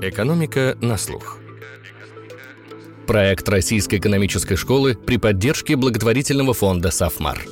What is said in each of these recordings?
Экономика на слух. Проект Российской экономической школы при поддержке благотворительного фонда «Сафмар».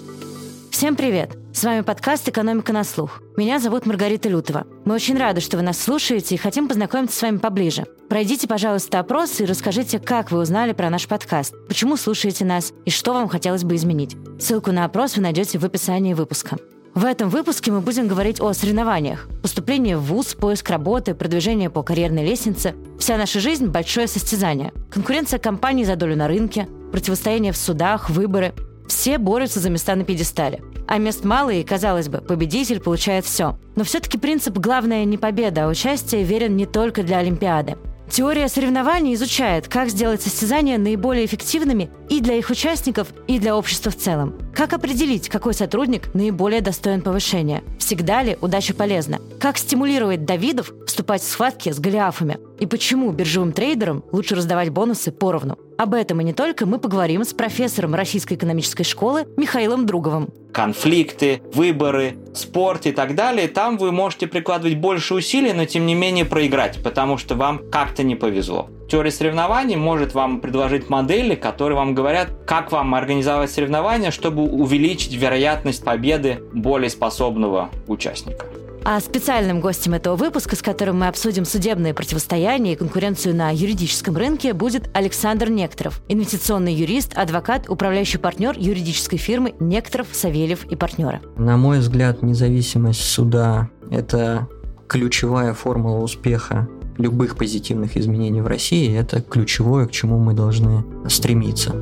Всем привет! С вами подкаст «Экономика на слух». Меня зовут Маргарита Лютова. Мы очень рады, что вы нас слушаете и хотим познакомиться с вами поближе. Пройдите, пожалуйста, опрос и расскажите, как вы узнали про наш подкаст, почему слушаете нас и что вам хотелось бы изменить. Ссылку на опрос вы найдете в описании выпуска. В этом выпуске мы будем говорить о соревнованиях. Поступление в ВУЗ, поиск работы, продвижение по карьерной лестнице. Вся наша жизнь – большое состязание. Конкуренция компаний за долю на рынке, противостояние в судах, выборы. Все борются за места на пьедестале. А мест мало, и, казалось бы, победитель получает все. Но все-таки принцип «главное не победа, а участие» верен не только для Олимпиады. Теория соревнований изучает, как сделать состязания наиболее эффективными и для их участников, и для общества в целом. Как определить, какой сотрудник наиболее достоин повышения? Всегда ли удача полезна? Как стимулировать Давидов вступать в схватки с Голиафами? И почему биржевым трейдерам лучше раздавать бонусы поровну? Об этом и не только мы поговорим с профессором Российской экономической школы Михаилом Друговым. Конфликты, выборы, спорт и так далее, там вы можете прикладывать больше усилий, но тем не менее проиграть, потому что вам как-то не повезло. Теория соревнований может вам предложить модели, которые вам говорят, как вам организовать соревнования, чтобы увеличить вероятность победы более способного участника. А специальным гостем этого выпуска, с которым мы обсудим судебные противостояния и конкуренцию на юридическом рынке, будет Александр Некторов, инвестиционный юрист, адвокат, управляющий партнер юридической фирмы Некторов, Савельев и партнеры. На мой взгляд, независимость суда – это ключевая формула успеха любых позитивных изменений в России. Это ключевое, к чему мы должны стремиться.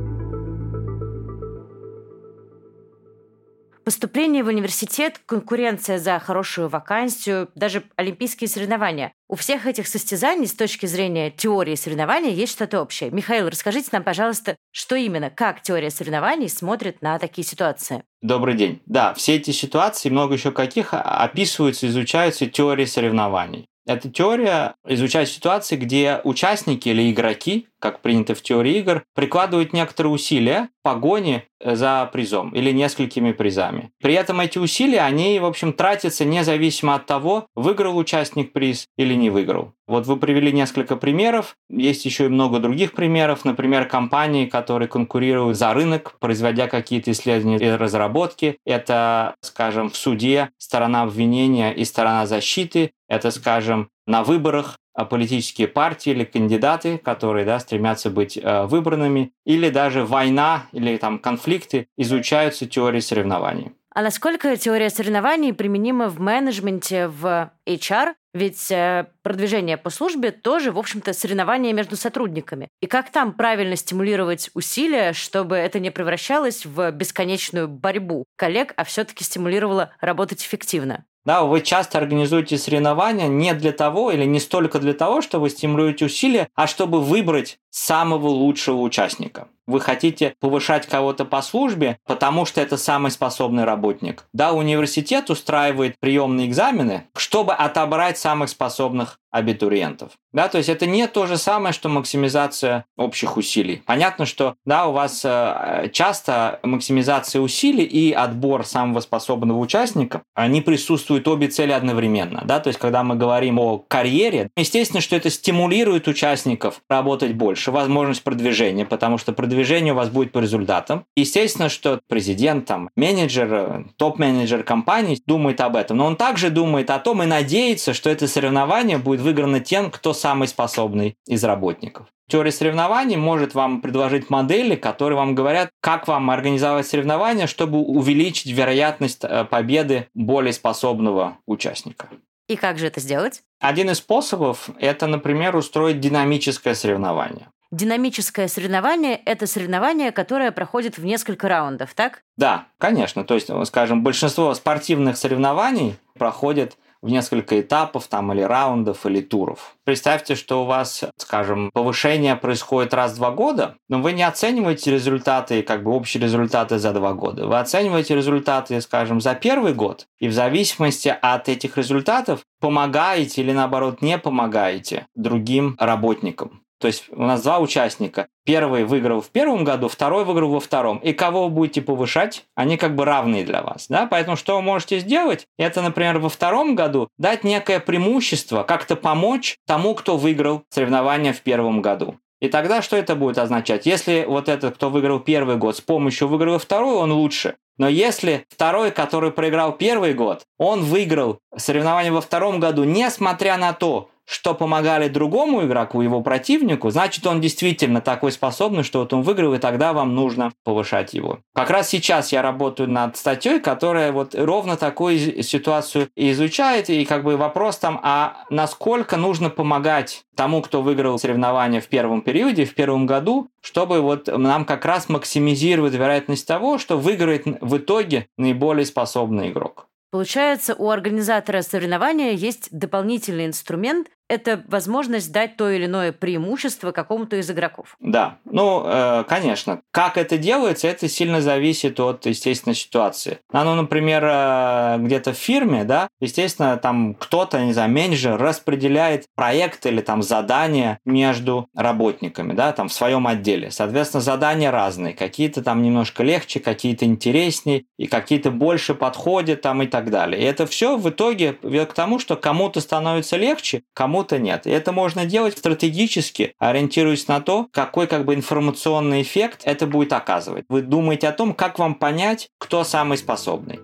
Поступление в университет, конкуренция за хорошую вакансию, даже олимпийские соревнования. У всех этих состязаний с точки зрения теории соревнования есть что-то общее. Михаил, расскажите нам, пожалуйста, что именно, как теория соревнований смотрит на такие ситуации? Добрый день. Да, все эти ситуации, много еще каких, описываются, изучаются теорией соревнований. Эта теория изучает ситуации, где участники или игроки, как принято в теории игр, прикладывают некоторые усилия погоне э, за призом или несколькими призами. При этом эти усилия, они, в общем, тратятся независимо от того, выиграл участник приз или не выиграл. Вот вы привели несколько примеров, есть еще и много других примеров, например, компании, которые конкурируют за рынок, производя какие-то исследования и разработки. Это, скажем, в суде сторона обвинения и сторона защиты, это, скажем, на выборах политические партии или кандидаты, которые да, стремятся быть э, выбранными, или даже война или там конфликты изучаются теорией соревнований. А насколько теория соревнований применима в менеджменте, в HR? Ведь э, продвижение по службе тоже, в общем-то, соревнование между сотрудниками. И как там правильно стимулировать усилия, чтобы это не превращалось в бесконечную борьбу коллег, а все-таки стимулировало работать эффективно? Да, вы часто организуете соревнования не для того или не столько для того, чтобы стимулируете усилия, а чтобы выбрать самого лучшего участника. Вы хотите повышать кого-то по службе, потому что это самый способный работник. Да, университет устраивает приемные экзамены, чтобы отобрать самых способных абитуриентов. Да, то есть это не то же самое, что максимизация общих усилий. Понятно, что да, у вас э, часто максимизация усилий и отбор самого способного участника, они присутствуют обе цели одновременно. Да, то есть когда мы говорим о карьере, естественно, что это стимулирует участников работать больше, возможность продвижения, потому что продвижение у вас будет по результатам. Естественно, что президент, там, менеджер, топ-менеджер компании думает об этом, но он также думает о том и надеется, что это соревнование будет выиграно тем, кто самый способный из работников. Теория соревнований может вам предложить модели, которые вам говорят, как вам организовать соревнования, чтобы увеличить вероятность э, победы более способного участника. И как же это сделать? Один из способов – это, например, устроить динамическое соревнование. Динамическое соревнование – это соревнование, которое проходит в несколько раундов, так? Да, конечно. То есть, скажем, большинство спортивных соревнований проходит в несколько этапов там или раундов или туров. Представьте, что у вас, скажем, повышение происходит раз в два года, но вы не оцениваете результаты, как бы общие результаты за два года. Вы оцениваете результаты, скажем, за первый год, и в зависимости от этих результатов помогаете или наоборот не помогаете другим работникам. То есть у нас два участника. Первый выиграл в первом году, второй выиграл во втором. И кого вы будете повышать, они как бы равные для вас. Да? Поэтому что вы можете сделать? Это, например, во втором году дать некое преимущество, как-то помочь тому, кто выиграл соревнования в первом году. И тогда что это будет означать? Если вот этот, кто выиграл первый год, с помощью выиграл второй, он лучше. Но если второй, который проиграл первый год, он выиграл соревнование во втором году, несмотря на то, что помогали другому игроку, его противнику, значит, он действительно такой способный, что вот он выиграл, и тогда вам нужно повышать его. Как раз сейчас я работаю над статьей, которая вот ровно такую ситуацию изучает, и как бы вопрос там, а насколько нужно помогать тому, кто выиграл соревнования в первом периоде, в первом году, чтобы вот нам как раз максимизировать вероятность того, что выиграет в итоге наиболее способный игрок. Получается, у организатора соревнования есть дополнительный инструмент, это возможность дать то или иное преимущество какому-то из игроков. Да, ну, э, конечно. Как это делается, это сильно зависит от, естественно, ситуации. Ну, например, э, где-то в фирме, да, естественно, там кто-то, не знаю, менеджер распределяет проект или там задания между работниками, да, там в своем отделе. Соответственно, задания разные. Какие-то там немножко легче, какие-то интереснее, и какие-то больше подходят там и так далее. И это все в итоге ведет к тому, что кому-то становится легче, кому кому-то нет. И это можно делать стратегически, ориентируясь на то, какой как бы информационный эффект это будет оказывать. Вы думаете о том, как вам понять, кто самый способный.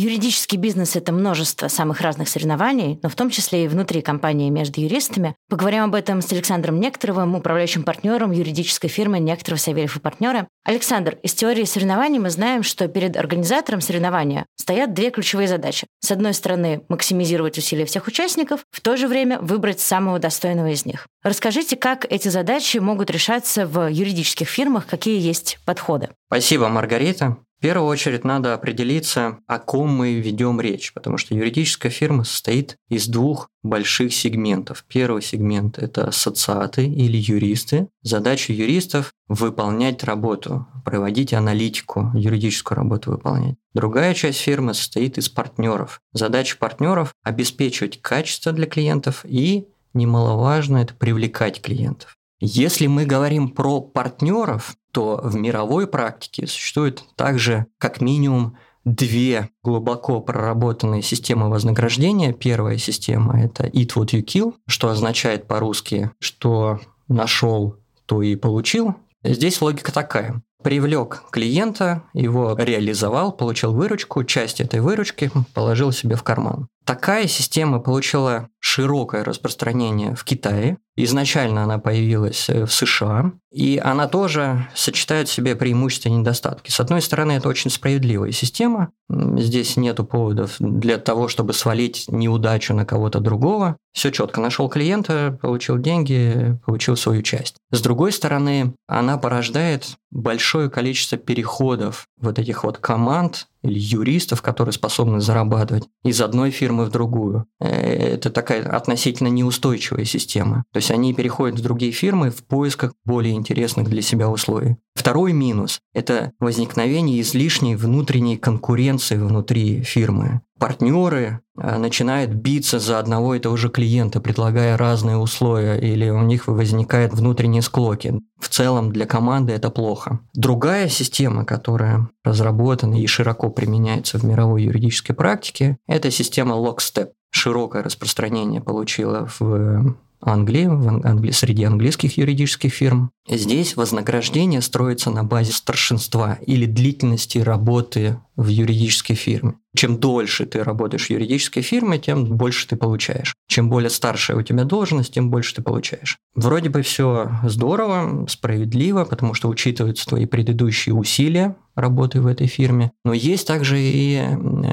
Юридический бизнес – это множество самых разных соревнований, но в том числе и внутри компании между юристами. Поговорим об этом с Александром Некторовым, управляющим партнером юридической фирмы Некторов, Савельев и партнеры. Александр, из теории соревнований мы знаем, что перед организатором соревнования стоят две ключевые задачи. С одной стороны, максимизировать усилия всех участников, в то же время выбрать самого достойного из них. Расскажите, как эти задачи могут решаться в юридических фирмах, какие есть подходы? Спасибо, Маргарита. В первую очередь надо определиться, о ком мы ведем речь, потому что юридическая фирма состоит из двух больших сегментов. Первый сегмент – это ассоциаты или юристы. Задача юристов – выполнять работу, проводить аналитику, юридическую работу выполнять. Другая часть фирмы состоит из партнеров. Задача партнеров – обеспечивать качество для клиентов и, немаловажно, это привлекать клиентов. Если мы говорим про партнеров, то в мировой практике существует также как минимум две глубоко проработанные системы вознаграждения. Первая система – это «eat what you kill», что означает по-русски, что нашел, то и получил. Здесь логика такая. Привлек клиента, его реализовал, получил выручку, часть этой выручки положил себе в карман. Такая система получила широкое распространение в Китае. Изначально она появилась э, в США, и она тоже сочетает в себе преимущества и недостатки. С одной стороны, это очень справедливая система. Здесь нету поводов для того, чтобы свалить неудачу на кого-то другого. Все четко. Нашел клиента, получил деньги, получил свою часть. С другой стороны, она порождает большое количество переходов вот этих вот команд или юристов, которые способны зарабатывать из одной фирмы в другую. Э, это такая относительно неустойчивая система. То есть они переходят в другие фирмы в поисках более интересных для себя условий. Второй минус – это возникновение излишней внутренней конкуренции внутри фирмы партнеры э, начинают биться за одного и того же клиента, предлагая разные условия, или у них возникают внутренние склоки. В целом для команды это плохо. Другая система, которая разработана и широко применяется в мировой юридической практике, это система Lockstep. Широкое распространение получила в Англии, в Англи... среди английских юридических фирм. Здесь вознаграждение строится на базе старшинства или длительности работы в юридической фирме. Чем дольше ты работаешь в юридической фирме, тем больше ты получаешь. Чем более старшая у тебя должность, тем больше ты получаешь. Вроде бы все здорово, справедливо, потому что учитываются твои предыдущие усилия работы в этой фирме. Но есть также и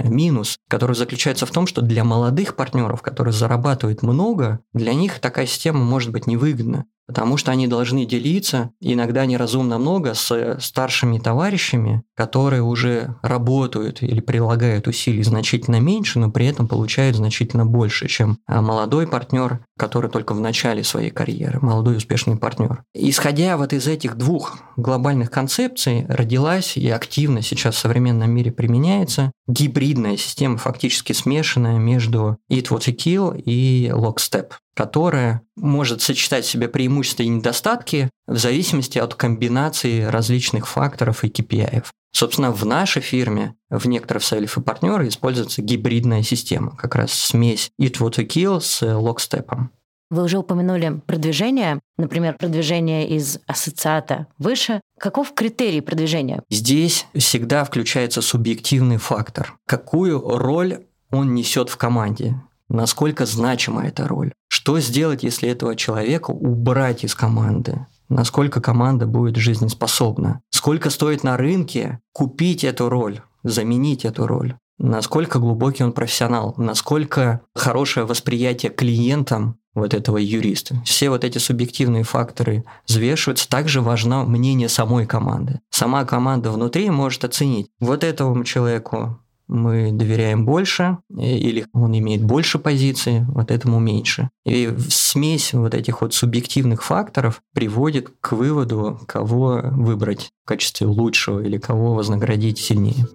минус, который заключается в том, что для молодых партнеров, которые зарабатывают много, для них такая система может быть невыгодна. Потому что они должны делиться, иногда неразумно много, с старшими товарищами, которые уже работают или прилагают усилий значительно меньше, но при этом получают значительно больше, чем а, молодой партнер, который только в начале своей карьеры, молодой успешный партнер. Исходя вот из этих двух глобальных концепций, родилась и активно сейчас в современном мире применяется гибридная система, фактически смешанная между Eat What You Kill и Lockstep которая может сочетать в себе преимущества и недостатки в зависимости от комбинации различных факторов и KPI. Собственно, в нашей фирме, в некоторых Сайлиф и партнеры используется гибридная система, как раз смесь Eat What You Kill с локстепом. Вы уже упомянули продвижение, например, продвижение из ассоциата выше. Каков критерий продвижения? Здесь всегда включается субъективный фактор. Какую роль он несет в команде? Насколько значима эта роль? Что сделать, если этого человека убрать из команды? Насколько команда будет жизнеспособна? Сколько стоит на рынке купить эту роль, заменить эту роль? Насколько глубокий он профессионал? Насколько хорошее восприятие клиентам вот этого юриста. Все вот эти субъективные факторы взвешиваются. Также важно мнение самой команды. Сама команда внутри может оценить, вот этому человеку мы доверяем больше, или он имеет больше позиций, вот этому меньше. И смесь вот этих вот субъективных факторов приводит к выводу, кого выбрать в качестве лучшего или кого вознаградить сильнее.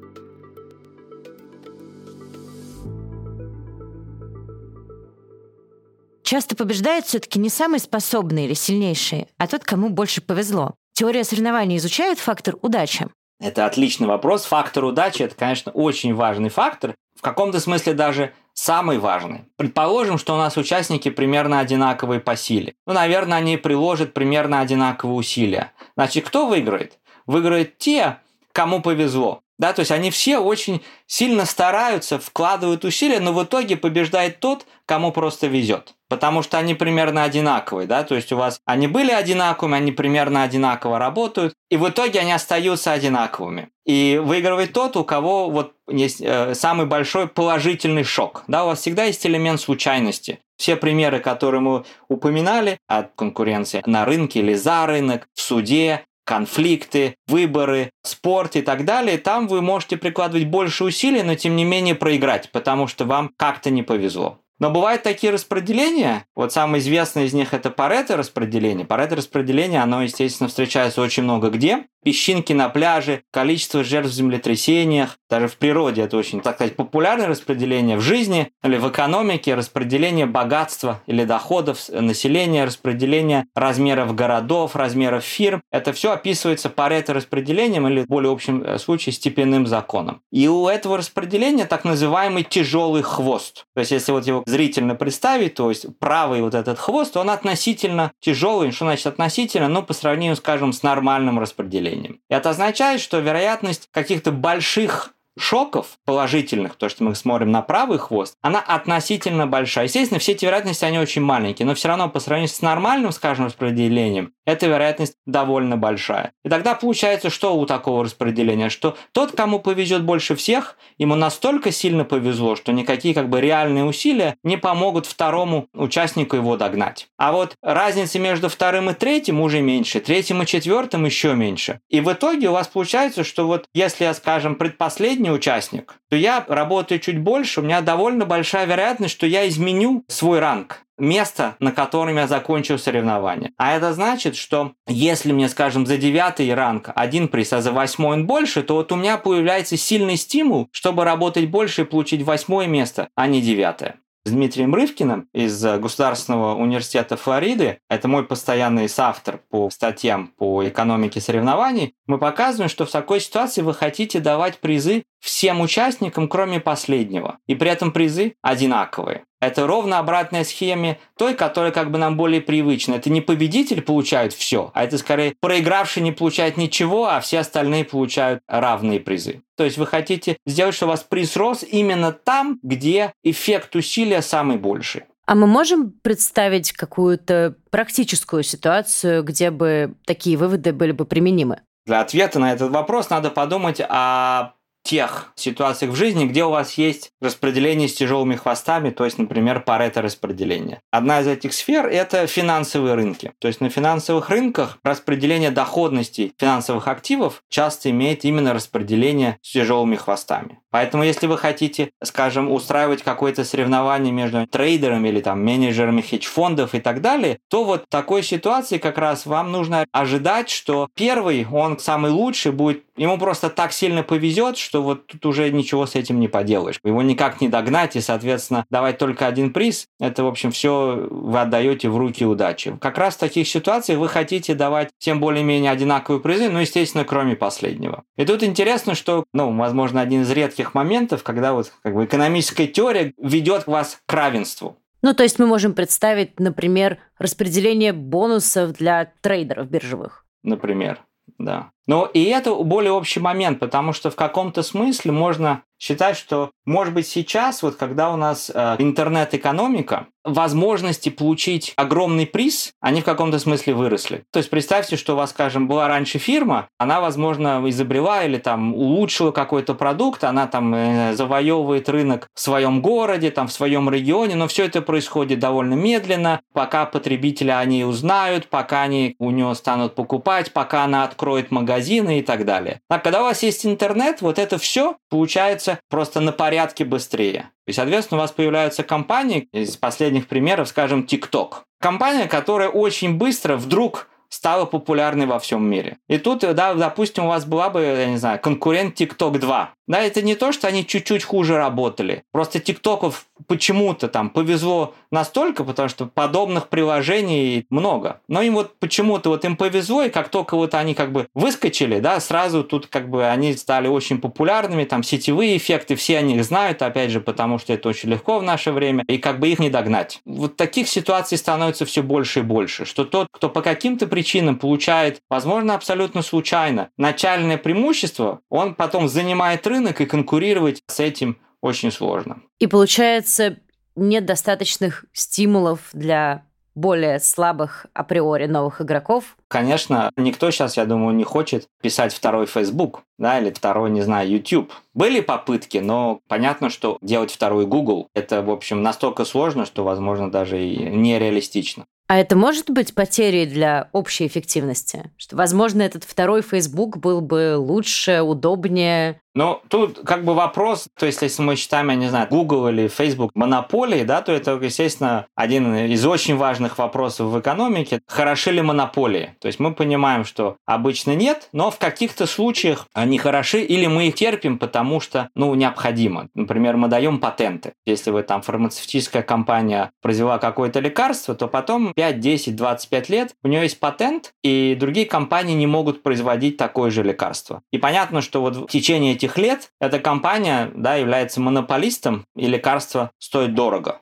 Часто побеждает все-таки не самый способный или сильнейший, а тот, кому больше повезло. Теория соревнований изучает фактор удачи. Это отличный вопрос. Фактор удачи – это, конечно, очень важный фактор. В каком-то смысле даже самый важный. Предположим, что у нас участники примерно одинаковые по силе. Ну, наверное, они приложат примерно одинаковые усилия. Значит, кто выиграет? Выиграют те, кому повезло. Да, то есть они все очень сильно стараются, вкладывают усилия, но в итоге побеждает тот, кому просто везет. Потому что они примерно одинаковые, да, то есть у вас они были одинаковыми, они примерно одинаково работают, и в итоге они остаются одинаковыми. И выигрывает тот, у кого вот есть э, самый большой положительный шок. Да, у вас всегда есть элемент случайности. Все примеры, которые мы упоминали от конкуренции на рынке или за рынок, в суде, конфликты, выборы, спорт и так далее, там вы можете прикладывать больше усилий, но тем не менее проиграть, потому что вам как-то не повезло. Но бывают такие распределения. Вот самое известное из них это Парето распределение. Парето распределение, оно, естественно, встречается очень много где песчинки на пляже, количество жертв в землетрясениях, даже в природе это очень, так сказать, популярное распределение в жизни или в экономике, распределение богатства или доходов населения, распределение размеров городов, размеров фирм. Это все описывается парето распределением или в более общем э, случае степенным законом. И у этого распределения так называемый тяжелый хвост. То есть если вот его зрительно представить, то есть правый вот этот хвост, он относительно тяжелый. Что значит относительно? Ну, по сравнению, скажем, с нормальным распределением населением. Это означает, что вероятность каких-то больших шоков положительных, то, что мы смотрим на правый хвост, она относительно большая. Естественно, все эти вероятности, они очень маленькие, но все равно по сравнению с нормальным, скажем, распределением, эта вероятность довольно большая. И тогда получается, что у такого распределения? Что тот, кому повезет больше всех, ему настолько сильно повезло, что никакие как бы реальные усилия не помогут второму участнику его догнать. А вот разница между вторым и третьим уже меньше, третьим и четвертым еще меньше. И в итоге у вас получается, что вот если я, скажем, предпоследний последний участник, то я работаю чуть больше, у меня довольно большая вероятность, что я изменю свой ранг место, на котором я закончил соревнование. А это значит, что если мне, скажем, за девятый ранг один приз, а за восьмой он больше, то вот у меня появляется сильный стимул, чтобы работать больше и получить восьмое место, а не девятое с Дмитрием Рывкиным из Государственного университета Флориды, это мой постоянный соавтор по статьям по экономике соревнований, мы показываем, что в такой ситуации вы хотите давать призы всем участникам, кроме последнего. И при этом призы одинаковые. Это ровно обратная схеме той, которая как бы нам более привычна. Это не победитель получает все, а это скорее проигравший не получает ничего, а все остальные получают равные призы. То есть вы хотите сделать, чтобы у вас приз рос именно там, где эффект усилия самый больший. А мы можем представить какую-то практическую ситуацию, где бы такие выводы были бы применимы? Для ответа на этот вопрос надо подумать о тех ситуациях в жизни, где у вас есть распределение с тяжелыми хвостами, то есть, например, парето распределение. Одна из этих сфер – это финансовые рынки. То есть на финансовых рынках распределение доходностей финансовых активов часто имеет именно распределение с тяжелыми хвостами. Поэтому если вы хотите, скажем, устраивать какое-то соревнование между трейдерами или там менеджерами хедж-фондов и так далее, то вот в такой ситуации как раз вам нужно ожидать, что первый, он самый лучший будет, ему просто так сильно повезет, что вот тут уже ничего с этим не поделаешь. Его никак не догнать, и, соответственно, давать только один приз, это, в общем, все вы отдаете в руки удачи. Как раз в таких ситуациях вы хотите давать всем более-менее одинаковые призы, ну, естественно, кроме последнего. И тут интересно, что, ну, возможно, один из редких тех моментов, когда вот как бы экономическая теория ведет вас к равенству. Ну, то есть мы можем представить, например, распределение бонусов для трейдеров биржевых. Например, да. Но и это более общий момент, потому что в каком-то смысле можно считать, что, может быть, сейчас, вот когда у нас э, интернет-экономика, возможности получить огромный приз, они в каком-то смысле выросли. То есть представьте, что у вас, скажем, была раньше фирма, она, возможно, изобрела или там улучшила какой-то продукт, она там э, завоевывает рынок в своем городе, там в своем регионе, но все это происходит довольно медленно, пока потребители они узнают, пока они у нее станут покупать, пока она откроет магазин, магазины и так далее. А когда у вас есть интернет, вот это все получается просто на порядке быстрее. И, соответственно, у вас появляются компании, из последних примеров, скажем, TikTok. Компания, которая очень быстро вдруг стала популярной во всем мире. И тут, да, допустим, у вас была бы, я не знаю, конкурент TikTok 2. Да, это не то, что они чуть-чуть хуже работали. Просто ТикТоков почему-то там повезло настолько, потому что подобных приложений много. Но им вот почему-то вот им повезло, и как только вот они как бы выскочили, да, сразу тут как бы они стали очень популярными, там сетевые эффекты, все они их знают, опять же, потому что это очень легко в наше время, и как бы их не догнать. Вот таких ситуаций становится все больше и больше, что тот, кто по каким-то причинам получает, возможно, абсолютно случайно, начальное преимущество, он потом занимает рынок, рынок, и конкурировать с этим очень сложно. И получается, нет достаточных стимулов для более слабых априори новых игроков. Конечно, никто сейчас, я думаю, не хочет писать второй Facebook, да, или второй, не знаю, YouTube. Были попытки, но понятно, что делать второй Google, это, в общем, настолько сложно, что, возможно, даже и нереалистично. А это может быть потерей для общей эффективности? Что, возможно, этот второй Facebook был бы лучше, удобнее, ну, тут как бы вопрос, то есть если мы считаем, я не знаю, Google или Facebook монополией, да, то это, естественно, один из очень важных вопросов в экономике. Хороши ли монополии? То есть мы понимаем, что обычно нет, но в каких-то случаях они хороши, или мы их терпим, потому что, ну, необходимо. Например, мы даем патенты. Если вы там фармацевтическая компания произвела какое-то лекарство, то потом 5, 10, 25 лет у нее есть патент, и другие компании не могут производить такое же лекарство. И понятно, что вот в течение этих лет эта компания да, является монополистом, и лекарство стоит дорого.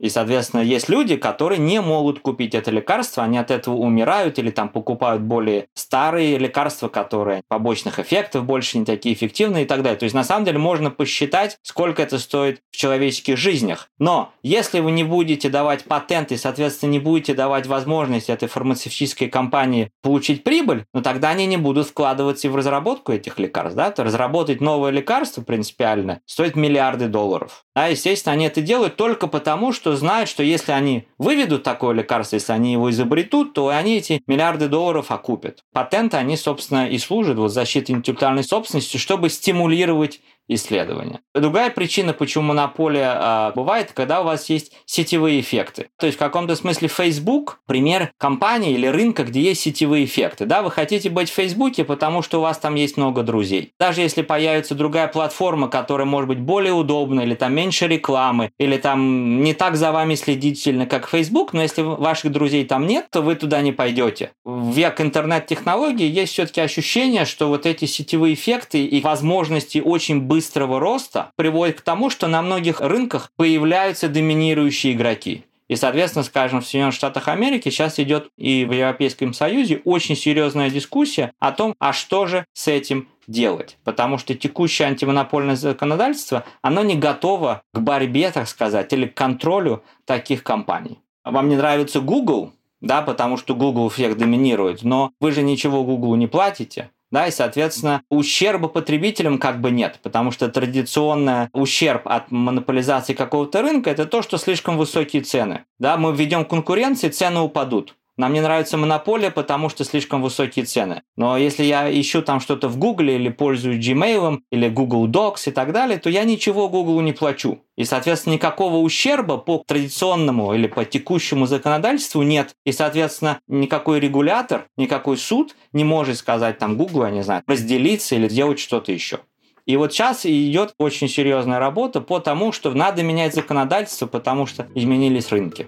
И, соответственно, есть люди, которые не могут купить это лекарство, они от этого умирают или там покупают более старые лекарства, которые побочных эффектов больше не такие эффективные и так далее. То есть, на самом деле, можно посчитать, сколько это стоит в человеческих жизнях. Но если вы не будете давать патенты и, соответственно, не будете давать возможность этой фармацевтической компании получить прибыль, ну тогда они не будут вкладываться и в разработку этих лекарств. Да? То разработать новое лекарство принципиально стоит миллиарды долларов. А, естественно, они это делают только потому, что знают, что если они выведут такое лекарство, если они его изобретут, то они эти миллиарды долларов окупят. Патенты, они, собственно, и служат вот защитой интеллектуальной собственности, чтобы стимулировать исследования. Другая причина, почему монополия а, бывает, когда у вас есть сетевые эффекты. То есть в каком-то смысле Facebook – пример компании или рынка, где есть сетевые эффекты. Да, вы хотите быть в Фейсбуке, потому что у вас там есть много друзей. Даже если появится другая платформа, которая может быть более удобна, или там меньше рекламы, или там не так за вами следить сильно, как Facebook, но если ваших друзей там нет, то вы туда не пойдете. В век интернет-технологий есть все-таки ощущение, что вот эти сетевые эффекты и возможности очень быстро быстрого роста приводит к тому, что на многих рынках появляются доминирующие игроки. И, соответственно, скажем, в Соединенных Штатах Америки сейчас идет и в Европейском Союзе очень серьезная дискуссия о том, а что же с этим делать. Потому что текущее антимонопольное законодательство, оно не готово к борьбе, так сказать, или к контролю таких компаний. Вам не нравится Google? Да, потому что Google всех доминирует, но вы же ничего Google не платите. Да, и, соответственно, ущерба потребителям как бы нет, потому что традиционный ущерб от монополизации какого-то рынка – это то, что слишком высокие цены. Да, мы введем конкуренции, цены упадут. Нам не нравится монополия, потому что слишком высокие цены. Но если я ищу там что-то в Google или пользуюсь Gmail или Google Docs и так далее, то я ничего Google не плачу. И, соответственно, никакого ущерба по традиционному или по текущему законодательству нет. И, соответственно, никакой регулятор, никакой суд не может сказать там Google, я не знаю, разделиться или сделать что-то еще. И вот сейчас идет очень серьезная работа по тому, что надо менять законодательство, потому что изменились рынки.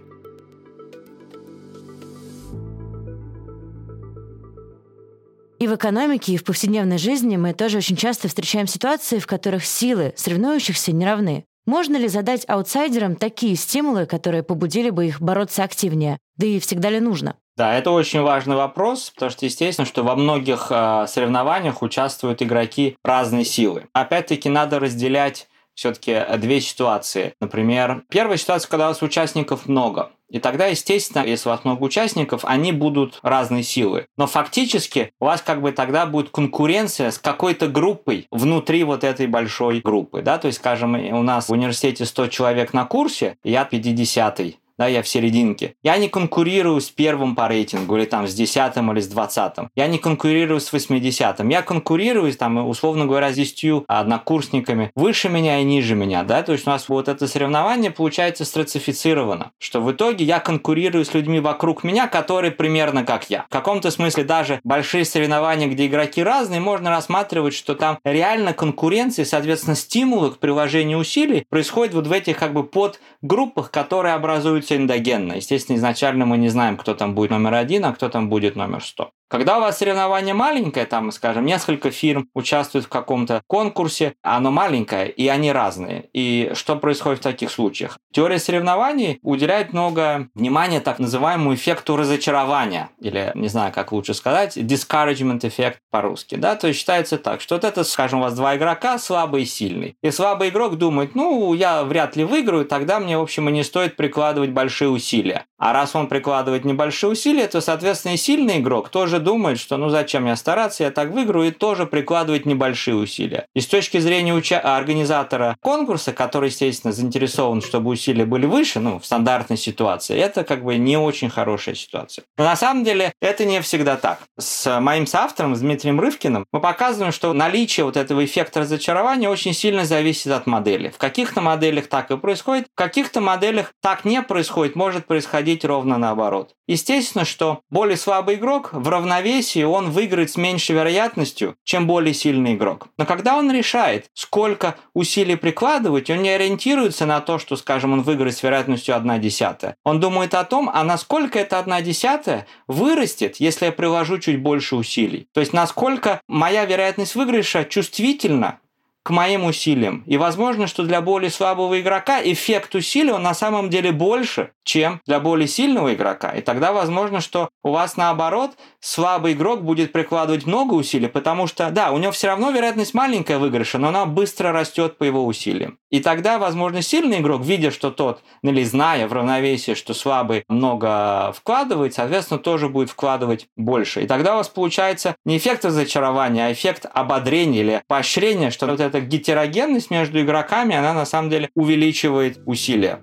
И в экономике, и в повседневной жизни мы тоже очень часто встречаем ситуации, в которых силы соревнующихся не равны. Можно ли задать аутсайдерам такие стимулы, которые побудили бы их бороться активнее? Да и всегда ли нужно? Да, это очень важный вопрос, потому что естественно, что во многих э, соревнованиях участвуют игроки разной силы. Опять-таки надо разделять все-таки две ситуации. Например, первая ситуация, когда у вас участников много. И тогда, естественно, если у вас много участников, они будут разной силы. Но фактически у вас как бы тогда будет конкуренция с какой-то группой внутри вот этой большой группы. Да? То есть, скажем, у нас в университете 100 человек на курсе, я 50-й да, я в серединке. Я не конкурирую с первым по рейтингу, или там с десятым или с двадцатым. Я не конкурирую с восьмидесятым. Я конкурирую, там, условно говоря, с десятью однокурсниками выше меня и ниже меня, да, то есть у нас вот это соревнование получается стратифицировано, что в итоге я конкурирую с людьми вокруг меня, которые примерно как я. В каком-то смысле даже большие соревнования, где игроки разные, можно рассматривать, что там реально конкуренция, соответственно, стимулы к приложению усилий происходят вот в этих как бы подгруппах, которые образуют все эндогенно. Естественно, изначально мы не знаем, кто там будет номер один, а кто там будет номер сто. Когда у вас соревнование маленькое, там, скажем, несколько фирм участвуют в каком-то конкурсе, оно маленькое, и они разные. И что происходит в таких случаях? Теория соревнований уделяет много внимания так называемому эффекту разочарования, или, не знаю, как лучше сказать, discouragement эффект по-русски. Да? То есть считается так, что вот это, скажем, у вас два игрока, слабый и сильный. И слабый игрок думает, ну, я вряд ли выиграю, тогда мне, в общем, и не стоит прикладывать большие усилия. А раз он прикладывает небольшие усилия, то, соответственно, и сильный игрок тоже тоже думает, что ну зачем я стараться, я так выиграю, и тоже прикладывать небольшие усилия. И с точки зрения уча- организатора конкурса, который, естественно, заинтересован, чтобы усилия были выше, ну, в стандартной ситуации, это как бы не очень хорошая ситуация. Но на самом деле это не всегда так. С моим соавтором, с Дмитрием Рывкиным, мы показываем, что наличие вот этого эффекта разочарования очень сильно зависит от модели. В каких-то моделях так и происходит, в каких-то моделях так не происходит, может происходить ровно наоборот. Естественно, что более слабый игрок в равноправии равновесии он выиграет с меньшей вероятностью, чем более сильный игрок. Но когда он решает, сколько усилий прикладывать, он не ориентируется на то, что, скажем, он выиграет с вероятностью 1 десятая. Он думает о том, а насколько эта 1 десятая вырастет, если я приложу чуть больше усилий. То есть насколько моя вероятность выигрыша чувствительна к моим усилиям. И возможно, что для более слабого игрока эффект усилия он на самом деле больше, чем для более сильного игрока. И тогда возможно, что у вас наоборот слабый игрок будет прикладывать много усилий, потому что, да, у него все равно вероятность маленькая выигрыша, но она быстро растет по его усилиям. И тогда, возможно, сильный игрок, видя, что тот, или зная в равновесии, что слабый много вкладывает, соответственно, тоже будет вкладывать больше. И тогда у вас получается не эффект разочарования, а эффект ободрения или поощрения, что вот эта гетерогенность между игроками, она на самом деле увеличивает усилия.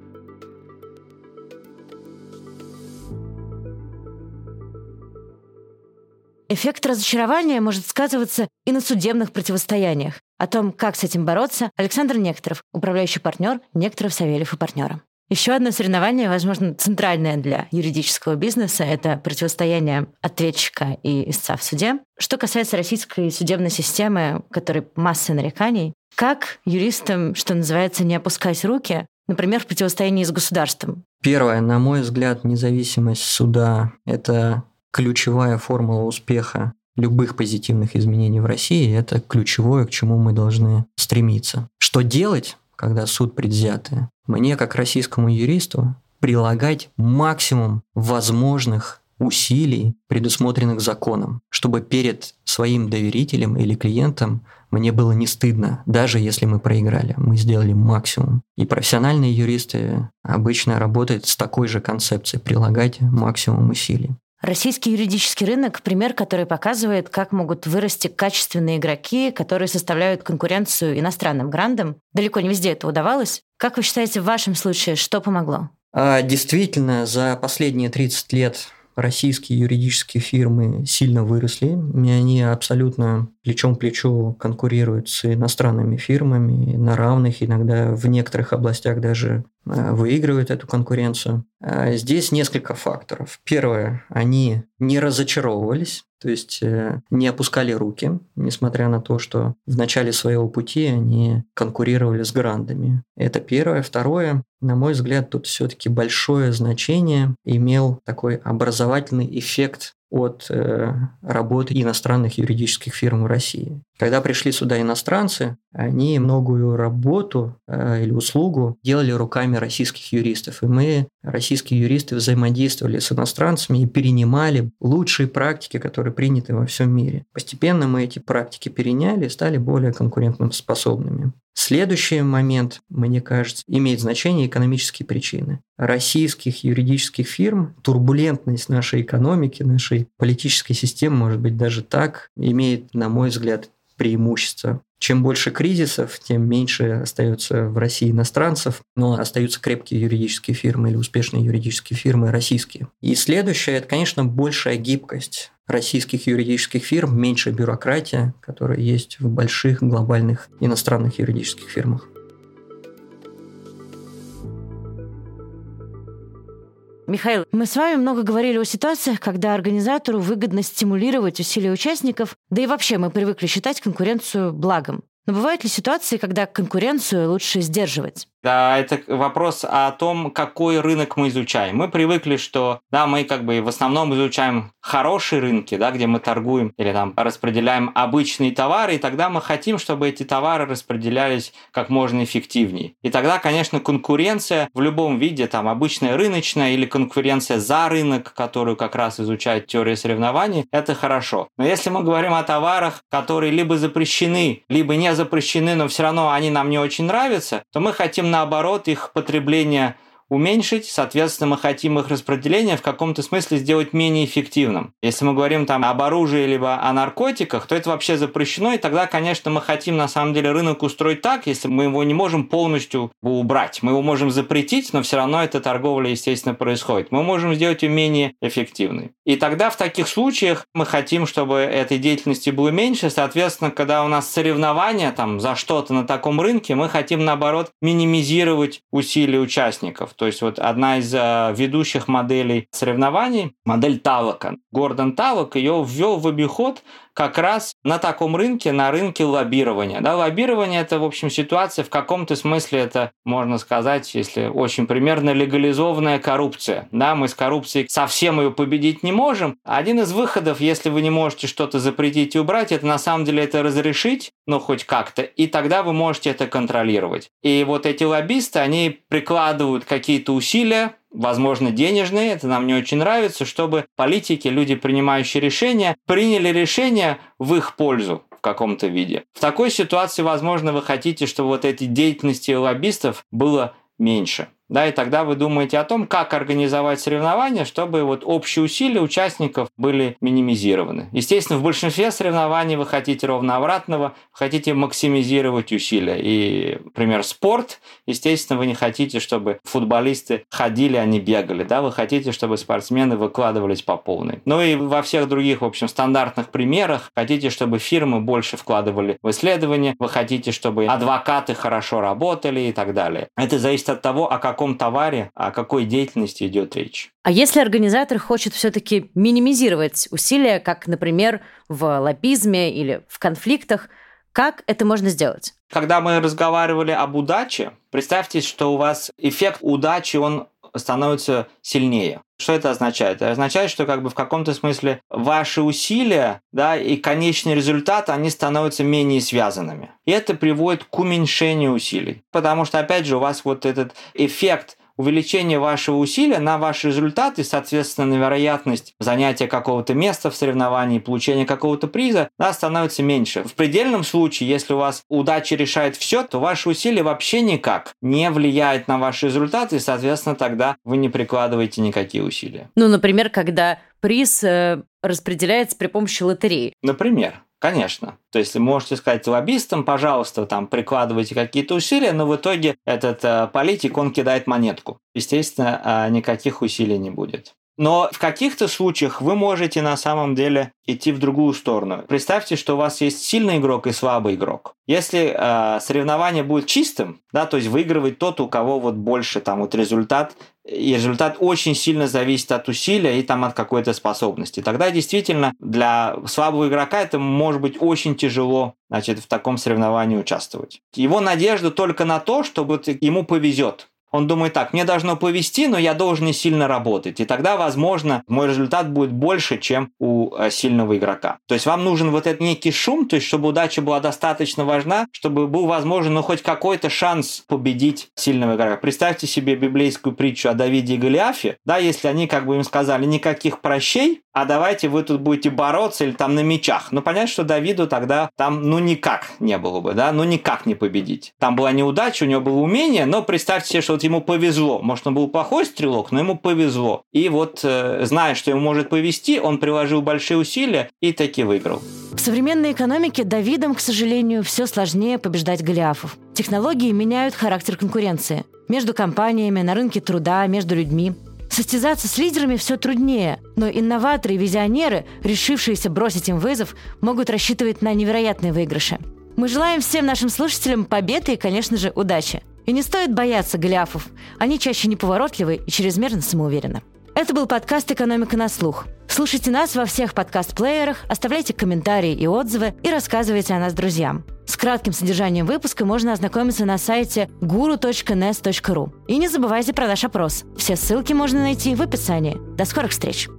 Эффект разочарования может сказываться и на судебных противостояниях. О том, как с этим бороться, Александр Некторов, управляющий партнер Некторов, Савельев и партнера. Еще одно соревнование, возможно, центральное для юридического бизнеса, это противостояние ответчика и истца в суде. Что касается российской судебной системы, которой масса нареканий, как юристам, что называется, не опускать руки, например, в противостоянии с государством? Первое, на мой взгляд, независимость суда – это ключевая формула успеха любых позитивных изменений в России – это ключевое, к чему мы должны стремиться. Что делать, когда суд предвзятый? Мне, как российскому юристу, прилагать максимум возможных усилий, предусмотренных законом, чтобы перед своим доверителем или клиентом мне было не стыдно, даже если мы проиграли. Мы сделали максимум. И профессиональные юристы обычно работают с такой же концепцией – прилагать максимум усилий. Российский юридический рынок – пример, который показывает, как могут вырасти качественные игроки, которые составляют конкуренцию иностранным грандам. Далеко не везде это удавалось. Как вы считаете, в вашем случае что помогло? А, действительно, за последние 30 лет российские юридические фирмы сильно выросли, и они абсолютно плечом к плечу конкурируют с иностранными фирмами на равных, иногда в некоторых областях даже выигрывают эту конкуренцию. А здесь несколько факторов. Первое, они не разочаровывались, то есть э, не опускали руки, несмотря на то, что в начале своего пути они конкурировали с грандами. Это первое. Второе, на мой взгляд, тут все-таки большое значение имел такой образовательный эффект от э, работы иностранных юридических фирм в России. Когда пришли сюда иностранцы, они многую работу э, или услугу делали руками российских юристов. И мы, российские юристы, взаимодействовали с иностранцами и перенимали лучшие практики, которые приняты во всем мире. Постепенно мы эти практики переняли и стали более конкурентоспособными. Следующий момент, мне кажется, имеет значение экономические причины. Российских юридических фирм, турбулентность нашей экономики, нашей политической системы, может быть, даже так, имеет, на мой взгляд, преимущество. Чем больше кризисов, тем меньше остается в России иностранцев, но остаются крепкие юридические фирмы или успешные юридические фирмы российские. И следующее – это, конечно, большая гибкость российских юридических фирм, меньше бюрократия, которая есть в больших глобальных иностранных юридических фирмах. Михаил, мы с вами много говорили о ситуациях, когда организатору выгодно стимулировать усилия участников, да и вообще мы привыкли считать конкуренцию благом. Но бывают ли ситуации, когда конкуренцию лучше сдерживать? Это вопрос о том, какой рынок мы изучаем. Мы привыкли, что да, мы как бы в основном изучаем хорошие рынки, да, где мы торгуем или там распределяем обычные товары, и тогда мы хотим, чтобы эти товары распределялись как можно эффективнее. И тогда, конечно, конкуренция в любом виде, там обычная рыночная или конкуренция за рынок, которую как раз изучает теория соревнований, это хорошо. Но если мы говорим о товарах, которые либо запрещены, либо не запрещены, но все равно они нам не очень нравятся, то мы хотим наоборот их потребление уменьшить, соответственно, мы хотим их распределение в каком-то смысле сделать менее эффективным. Если мы говорим там об оружии либо о наркотиках, то это вообще запрещено, и тогда, конечно, мы хотим на самом деле рынок устроить так, если мы его не можем полностью убрать. Мы его можем запретить, но все равно эта торговля, естественно, происходит. Мы можем сделать ее менее эффективной. И тогда в таких случаях мы хотим, чтобы этой деятельности было меньше, соответственно, когда у нас соревнования там за что-то на таком рынке, мы хотим, наоборот, минимизировать усилия участников. То есть вот одна из э, ведущих моделей соревнований, модель Тавока. Гордон Тавок ее ввел в обиход как раз на таком рынке, на рынке лоббирования. Да, лоббирование – это, в общем, ситуация, в каком-то смысле это, можно сказать, если очень примерно, легализованная коррупция. Да, мы с коррупцией совсем ее победить не можем. Один из выходов, если вы не можете что-то запретить и убрать, это на самом деле это разрешить, ну, хоть как-то, и тогда вы можете это контролировать. И вот эти лоббисты, они прикладывают какие-то усилия, возможно, денежные, это нам не очень нравится, чтобы политики, люди, принимающие решения, приняли решения в их пользу в каком-то виде. В такой ситуации, возможно, вы хотите, чтобы вот эти деятельности лоббистов было меньше. Да, и тогда вы думаете о том, как организовать соревнования, чтобы вот общие усилия участников были минимизированы. Естественно, в большинстве соревнований вы хотите ровно обратного, хотите максимизировать усилия. И, например, спорт, естественно, вы не хотите, чтобы футболисты ходили, а не бегали. Да? Вы хотите, чтобы спортсмены выкладывались по полной. Ну и во всех других, в общем, стандартных примерах хотите, чтобы фирмы больше вкладывали в исследования, вы хотите, чтобы адвокаты хорошо работали и так далее. Это зависит от того, о каком товаре, о какой деятельности идет речь. А если организатор хочет все-таки минимизировать усилия, как, например, в лоббизме или в конфликтах, как это можно сделать? Когда мы разговаривали об удаче, представьте, что у вас эффект удачи, он становится сильнее. Что это означает? Это означает, что как бы в каком-то смысле ваши усилия да, и конечный результат, они становятся менее связанными. И это приводит к уменьшению усилий. Потому что, опять же, у вас вот этот эффект увеличение вашего усилия на ваш результат и, соответственно, на вероятность занятия какого-то места в соревновании, получения какого-то приза, да, становится меньше. В предельном случае, если у вас удача решает все, то ваши усилия вообще никак не влияют на ваши результаты, и, соответственно, тогда вы не прикладываете никакие усилия. Ну, например, когда приз э, распределяется при помощи лотереи. Например. Конечно. То есть можете сказать лоббистам, пожалуйста, там прикладывайте какие-то усилия, но в итоге этот э, политик, он кидает монетку. Естественно, э, никаких усилий не будет. Но в каких-то случаях вы можете на самом деле идти в другую сторону. Представьте, что у вас есть сильный игрок и слабый игрок. Если э, соревнование будет чистым, да, то есть выигрывает тот, у кого вот больше там вот результат, и результат очень сильно зависит от усилия и там от какой-то способности. Тогда действительно для слабого игрока это может быть очень тяжело значит, в таком соревновании участвовать. Его надежда только на то, чтобы ему повезет. Он думает так, мне должно повести, но я должен не сильно работать. И тогда, возможно, мой результат будет больше, чем у э, сильного игрока. То есть вам нужен вот этот некий шум, то есть чтобы удача была достаточно важна, чтобы был возможен ну, хоть какой-то шанс победить сильного игрока. Представьте себе библейскую притчу о Давиде и Голиафе, да, если они как бы им сказали никаких прощей, а давайте вы тут будете бороться или там на мечах. Ну, понятно, что Давиду тогда там, ну, никак не было бы, да, ну, никак не победить. Там была неудача, у него было умение, но представьте себе, что вот ему повезло. Может, он был плохой стрелок, но ему повезло. И вот, э, зная, что ему может повезти, он приложил большие усилия и таки выиграл. В современной экономике Давидам, к сожалению, все сложнее побеждать Голиафов. Технологии меняют характер конкуренции. Между компаниями, на рынке труда, между людьми. Состязаться с лидерами все труднее, но инноваторы и визионеры, решившиеся бросить им вызов, могут рассчитывать на невероятные выигрыши. Мы желаем всем нашим слушателям победы и, конечно же, удачи. И не стоит бояться голиафов. Они чаще неповоротливы и чрезмерно самоуверенны. Это был подкаст «Экономика на слух». Слушайте нас во всех подкаст-плеерах, оставляйте комментарии и отзывы и рассказывайте о нас друзьям. С кратким содержанием выпуска можно ознакомиться на сайте guru.nes.ru. И не забывайте про наш опрос. Все ссылки можно найти в описании. До скорых встреч!